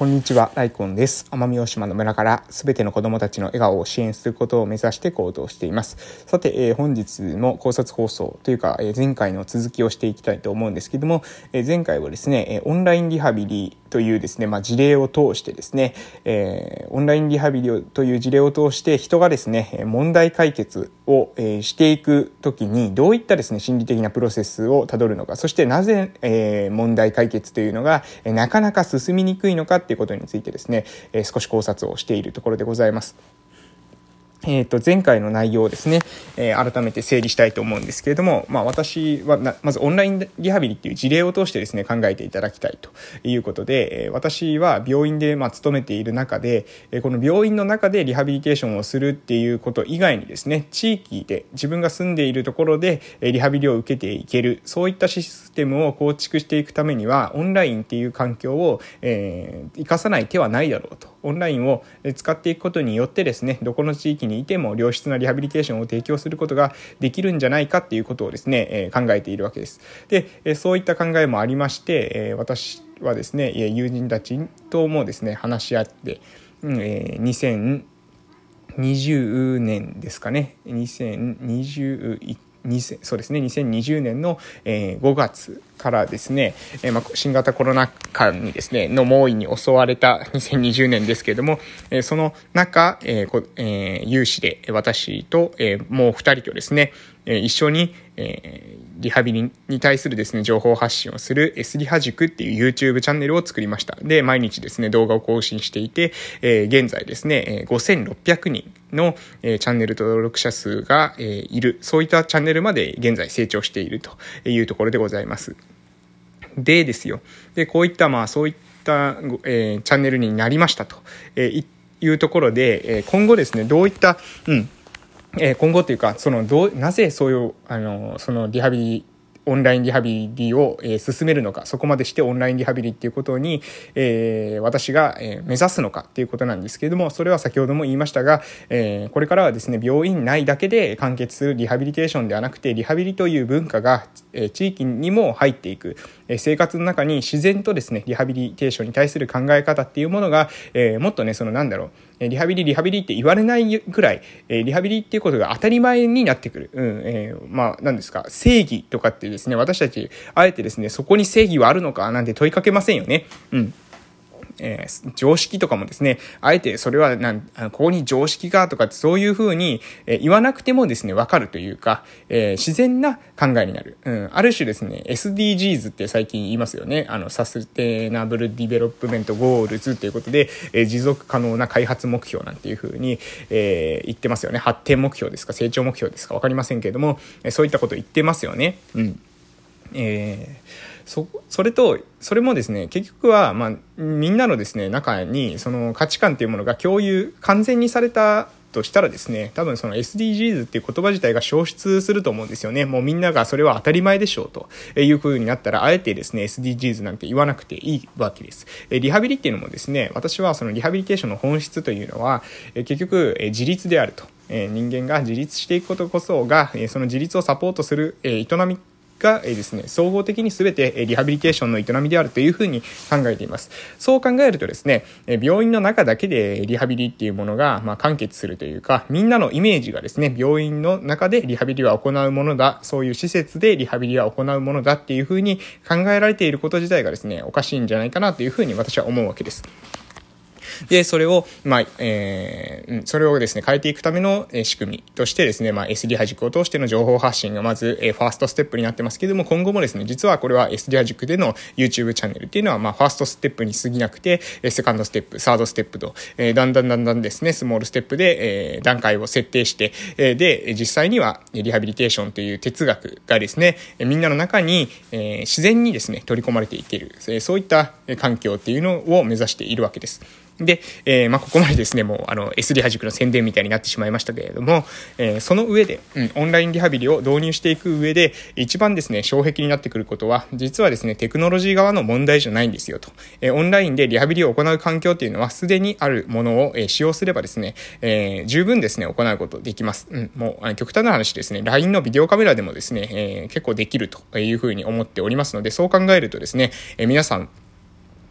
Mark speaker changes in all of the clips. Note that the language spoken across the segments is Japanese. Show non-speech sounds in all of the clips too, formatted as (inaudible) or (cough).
Speaker 1: こんにちは、ライコンです。奄美大島の村からすべての子供たちの笑顔を支援することを目指して行動しています。さて、えー、本日も考察放送というか、えー、前回の続きをしていきたいと思うんですけども、えー、前回はですね、えオンラインリハビリというですね、まあ、事例を通してですね、えオンラインリハビリという事例を通して人がですね、問題解決を、えしていくときにどういったですね、心理的なプロセスをたどるのか、そしてなぜ、え問題解決というのが、えなかなか進みにくいのかっていうことについてですね、え少し考察をしているところでございます。えっ、ー、と、前回の内容をですね、えー、改めて整理したいと思うんですけれども、まあ私はまずオンラインリハビリっていう事例を通してですね、考えていただきたいということで、えー、私は病院でまあ勤めている中で、えー、この病院の中でリハビリテーションをするっていうこと以外にですね、地域で自分が住んでいるところで、えリハビリを受けていける、そういったシステムを構築していくためには、オンラインっていう環境を、えー、生かさない手はないだろうと。オンラインを使っていくことによってですね、どこの地域ににいても良質なリハビリテーションを提供することができるんじゃないかっていうことをですね、え考えているわけです。で、えそういった考えもありまして、え私はですね、友人たちともですね、話し合って、うんえー、2020年ですかね、2021そうですね2020年の、え、5月からですね、えま、新型コロナ禍にですねの猛威に襲われた2020年ですけれども、え、その中、えーえ、有志で私と、え、もう2人とですね、え、一緒に、え、リハビリに対するですね、情報発信をする S リハ塾っていう YouTube チャンネルを作りました。で、毎日ですね、動画を更新していて、え、現在ですね、え5600人の、え、チャンネル登録者数が、え、いる、そういったチャンネルまで現在成長しているというところでございます。でですよ。で、こういった、まあ、そういった、え、チャンネルになりましたと、え、いうところで、え、今後ですね、どういった、うん、えー、今後というか、その、どう、なぜそういう、あの、そのリハビリオンラインリハビリを、えー、進めるのか、そこまでしてオンラインリハビリっていうことに、えー、私が、えー、目指すのかっていうことなんですけれども、それは先ほども言いましたが、え、これからはですね、病院内だけで完結するリハビリテーションではなくて、リハビリという文化が、え、地域にも入っていく、え、生活の中に自然とですね、リハビリテーションに対する考え方っていうものが、え、もっとね、そのなんだろう、リハビリ、リハビリって言われないくらい、えリハビリっていうことが当たり前になってくる。うん、えー、まあ、何ですか、正義とかってですね、私たち、あえてですね、そこに正義はあるのかなんて問いかけませんよね。うん。えー、常識とかもですね、あえてそれはなん、ここに常識がとかそういうふうに、え、言わなくてもですね、わかるというか、えー、自然な考えになる。うん、ある種ですね、SDGs って最近言いますよね。あの、 Sustainable Development Goals ということで、えー、持続可能な開発目標なんていうふうに、え、言ってますよね。発展目標ですか、成長目標ですか、わかりませんけれども、えそういったこと言ってますよね。うん。えーそそれとそれもですね結局は、まあ、みんなのですね中にその価値観っていうものが共有完全にされたとしたらですね多分その SDGs っていう言葉自体が消失すると思うんですよね。もうみんながそれは当たり前でしょうと。いう風になったらあえてですね SDGs なんて言わなくていいわけです。リハビリっていうのもですね私はそのリハビリテーションの本質というのは結局自立であると。人間が自立していくことこそがその自立をサポートする営みが、えですね、総合的に全てリハビリテーションの営みであるというふうに考えています。そう考えるとですね、病院の中だけでリハビリっていうものが、まあ、完結するというか、みんなのイメージがですね、病院の中でリハビリは行うものだ、そういう施設でリハビリは行うものだっていうふうに考えられていること自体がですね、おかしいんじゃないかなというふうに私は思うわけです。で、それを、まあ、えー、それをですね、変えていくための仕組みとしてですね、まあ、SD ハ軸を通しての情報発信がまず、えー、ファーストステップになってますけれども、今後もですね、実はこれは SD ハ軸での YouTube チャンネルっていうのは、まあ、ファーストステップに過ぎなくて、セカンドステップ、サードステップと、えー、だんだんだんだんですね、スモールステップで、えー、段階を設定して、えー、で、実際にはリハビリテーションという哲学がですね、みんなの中に、えー、自然にですね、取り込まれていける、そういった環境っていうのを目指しているわけです。で、えー、まあ、ここまでですね、もう、あの、S リハ塾の宣伝みたいになってしまいましたけれども、えー、その上で、うん、オンラインリハビリを導入していく上で、一番ですね、障壁になってくることは、実はですね、テクノロジー側の問題じゃないんですよと。えー、オンラインでリハビリを行う環境っていうのは、すでにあるものを、えー、使用すればですね、えー、十分ですね、行うことできます。うん、もう、極端な話ですね、LINE のビデオカメラでもですね、えー、結構できるというふうに思っておりますので、そう考えるとですね、えー、皆さん、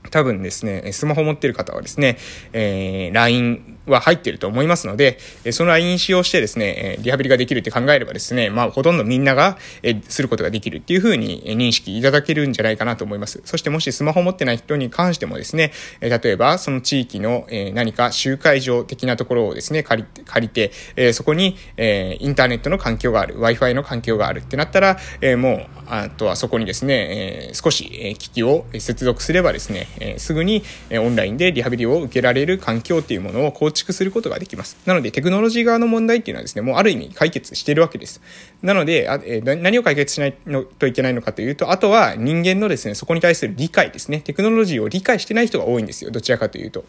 Speaker 1: 多分ですね、スマホ持ってる方はですね、えー、LINE は入ってると思いますので、その LINE 使用してですね、リハビリができるって考えればですね、まあ、ほとんどみんなが、えすることができるっていうふうに認識いただけるんじゃないかなと思います。そしてもしスマホ持ってない人に関してもですね、え例えばその地域の、え何か集会場的なところをですね、借りて、借りて、えそこに、えインターネットの環境がある、Wi-Fi の環境があるってなったら、えもう、あとはそこにですね、え少し、え機器を接続すればですね、えすぐに、えオンラインでリハビリを受けられる環境っていうものを構築することができます。なので、テクノロジー側の問題っていうのはですね、もうある意味解決しているわけです。なので、あえ何を解決しないのといけないのかというと、あとは人間のですね、そこに対する理解ですね。テクノロジーを理解してない人が多いんですよ。どちらかというと。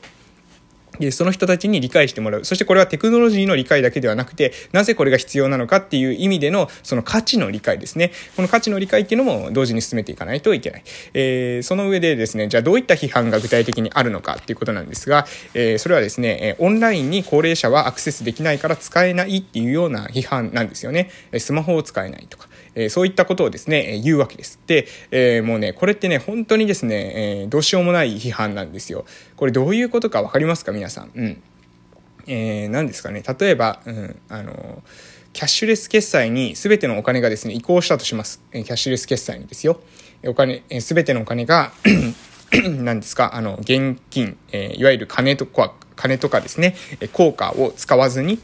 Speaker 1: で、その人たちに理解してもらう。そしてこれはテクノロジーの理解だけではなくて、なぜこれが必要なのかっていう意味での、その価値の理解ですね。この価値の理解っていうのも同時に進めていかないといけない。えー、その上でですね、じゃあどういった批判が具体的にあるのかっていうことなんですが、えー、それはですね、オンラインに高齢者はアクセスできないから使えないっていうような批判なんですよね。スマホを使えないとか。えー、そういったことをですね、えー、言うわけです。で、えー、もうね、これってね、本当にですね、えどうしようもない批判なんですよ。これどういうことか分かりますか？皆さん。うん。えー、何ですかね、例えば、うん、あの、キャッシュレス決済に全てのお金がですね、移行したとします。キャッシュレス決済にですよ。お金、全てのお金が (clears throat) 何ですか、あの、現金、え、いわゆる金とか、金とかですね、効果を使わずに、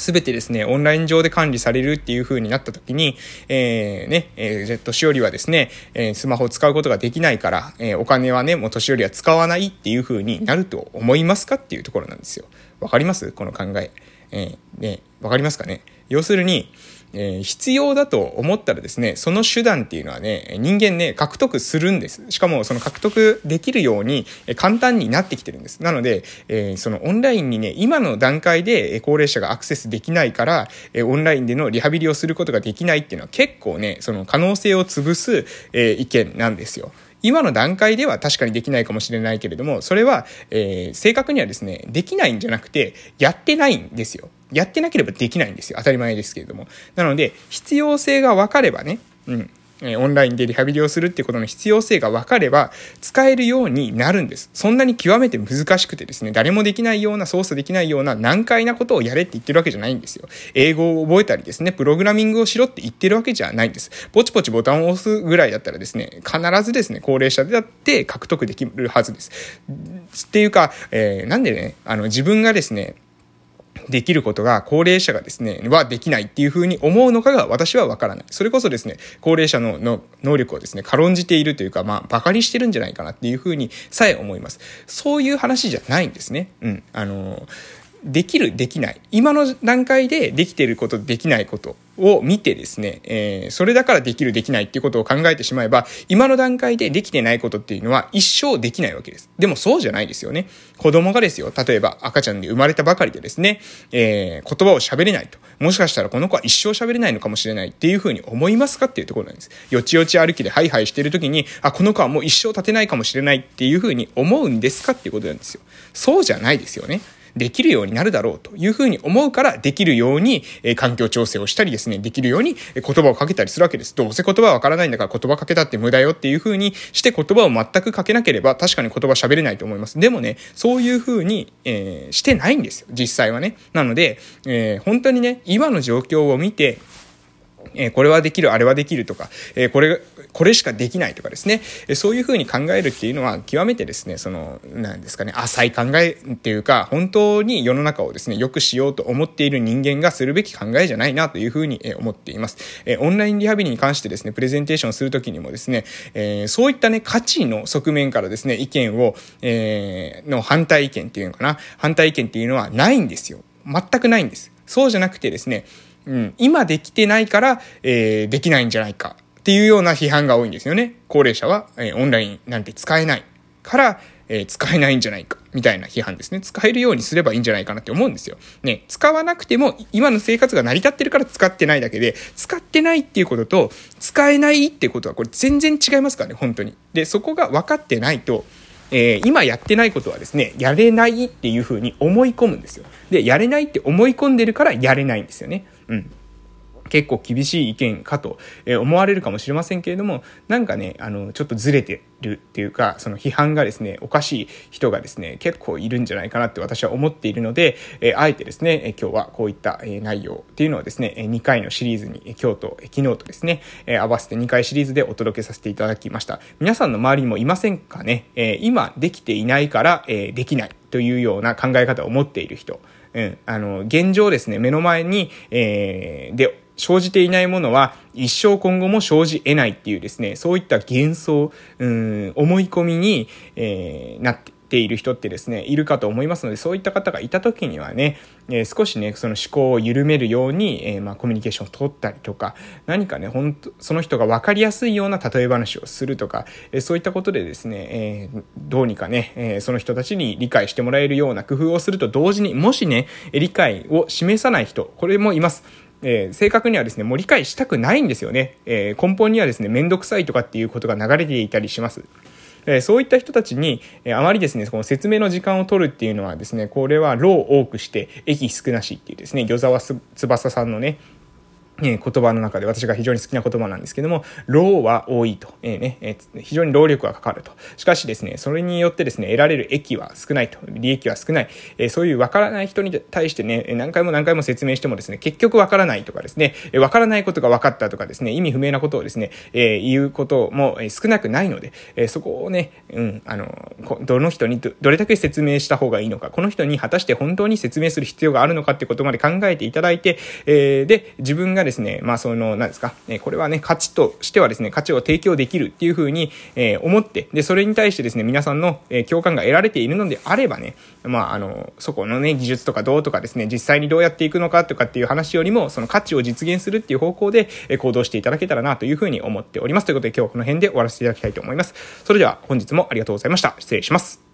Speaker 1: すべてですね、オンライン上で管理されるっていう風になった時に、えー、ね、えー、年寄りはですね、えー、スマホを使うことができないから、えー、お金はね、もう年寄りは使わないっていう風になると思いますかっていうところなんですよ。わかります？この考え。えー、ね、わかりますかね？要するに、えー、必要だと思ったらですね、その手段っていうのはね、人間ね、獲得するんです。しかもその獲得できるように、え簡単になってきてるんです。なので、えー、そのオンラインにね、今の段階で高齢者がアクセスできないから、えオンラインでのリハビリをすることができないっていうのは結構ね、その可能性を潰す、え意見なんですよ。今の段階では確かにできないかもしれないけれども、それは、えー、正確にはですね、できないんじゃなくて、やってないんですよ。やってなければできないんですよ。当たり前ですけれども。なので、必要性が分かればね、うん。えオンラインでリハビリをするっていうことの必要性が分かれば使えるようになるんです。そんなに極めて難しくてですね、誰もできないような、操作できないような難解なことをやれって言ってるわけじゃないんですよ。英語を覚えたりですね、プログラミングをしろって言ってるわけじゃないんです。ポチポチボタンを押すぐらいだったらですね、必ずですね、高齢者であって獲得できるはずです。っていうか、えー、なんでね、あの、自分がですね、できることが高齢者がですね、はできないっていうふうに思うのかが私はわからない。それこそですね、高齢者のの能力をですね、軽んじているというか、まあ、馬鹿にしてるんじゃないかなっていうふうにさえ思います。そういう話じゃないんですね。うん。あの、できる、できない。今の段階でできていること、できないことを見てですね、えー、それだからできる、できないっていうことを考えてしまえば、今の段階でできてないことっていうのは一生できないわけです。でもそうじゃないですよね。子供がですよ、例えば赤ちゃんで生まれたばかりでですね、えー、言葉を喋れないと。もしかしたらこの子は一生喋れないのかもしれないっていうふうに思いますかっていうところなんです。よちよち歩きでハイハイしてる時に、あ、この子はもう一生立てないかもしれないっていうふうに思うんですかっていうことなんですよ。そうじゃないですよね。できるようになるだろうというふうに思うから、できるように、え環境調整をしたりですね、できるように言葉をかけたりするわけです。どうせ言葉はわからないんだから言葉かけたって無駄よっていうふうにして言葉を全くかけなければ確かに言葉喋れないと思います。でもね、そういうふうに、えー、してないんですよ。実際はね。なので、えー、本当にね、今の状況を見て、えー、これはできる、あれはできるとか、えー、これ、これしかできないとかですね、えー、そういうふうに考えるっていうのは極めてですね、その、なんですかね、浅い考えっていうか、本当に世の中をですね、良くしようと思っている人間がするべき考えじゃないなというふうに、え思っています。えオンラインリハビリに関してですね、プレゼンテーションするときにもですね、えそういったね、価値の側面からですね、意見を、えの反対意見っていうのかな、反対意見っていうのはないんですよ。全くないんです。そうじゃなくてですね、うん、今できてないから、えー、できないんじゃないかっていうような批判が多いんですよね。高齢者は、えー、オンラインなんて使えないから、えー、使えないんじゃないかみたいな批判ですね。使えるようにすればいいんじゃないかなって思うんですよ。ね、使わなくても今の生活が成り立ってるから使ってないだけで、使ってないっていうことと、使えないっていうことはこれ全然違いますからね、本当に。で、そこが分かってないと、えー、今やってないことはですね、やれないっていうふうに思い込むんですよ。で、やれないって思い込んでるからやれないんですよね。うん。結構厳しい意見かと思われるかもしれませんけれども、なんかね、あの、ちょっとずれてるっていうか、その批判がですね、おかしい人がですね、結構いるんじゃないかなって私は思っているので、えあえてですね、今日はこういった内容っていうのをですね、2回のシリーズに、今日と昨日とですね、合わせて2回シリーズでお届けさせていただきました。皆さんの周りにもいませんかね、今できていないから、できないというような考え方を持っている人。うん、あの、現状ですね、目の前に、えー、で、生じていないものは一生今後も生じ得ないっていうですね、そういった幻想、うん、思い込みに、えー、なってている人ってですね、いるかと思いますので、そういった方がいた時にはね、えー、少しね、その思考を緩めるように、えー、まあ、コミュニケーションを取ったりとか、何かね、本当その人が分かりやすいような例え話をするとか、えー、そういったことでですね、えどうにかね、えその人たちに理解してもらえるような工夫をすると同時に、もしね、理解を示さない人、これもいます。えー、正確にはですね、もう理解したくないんですよね。えー、根本にはですね、めんどくさいとかっていうことが流れていたりします。え、そういった人たちに、え、あまりですね、この説明の時間を取るっていうのはですね、これは労多くして駅少なしっていうですね、魚沢翼さんのね、え、言葉の中で私が非常に好きな言葉なんですけども、労は多いと、えー、ね、えー、非常に労力がかかると。しかしですね、それによってですね、得られる益は少ないと、利益は少ない。えそういうわからない人に対してね、何回も何回も説明してもですね、結局わからないとかですね、わからないことが分かったとかですね、意味不明なことをですね、え言うことも少なくないので、えそこをね、うん、あの、どの人にどれだけ説明した方がいいのか、この人に果たして本当に説明する必要があるのかってことまで考えていただいて、えで、自分がですねですね、まあその、何ですか、えこれはね、価値としてはですね、価値を提供できるっていうふうに、え思って、で、それに対してですね、皆さんの、え共感が得られているのであればね、まあ、あの、そこのね、技術とかどうとかですね、実際にどうやっていくのかとかっていう話よりも、その価値を実現するっていう方向で、え行動していただけたらなというふうに思っております。ということで今日はこの辺で終わらせていただきたいと思います。それでは本日もありがとうございました。失礼します。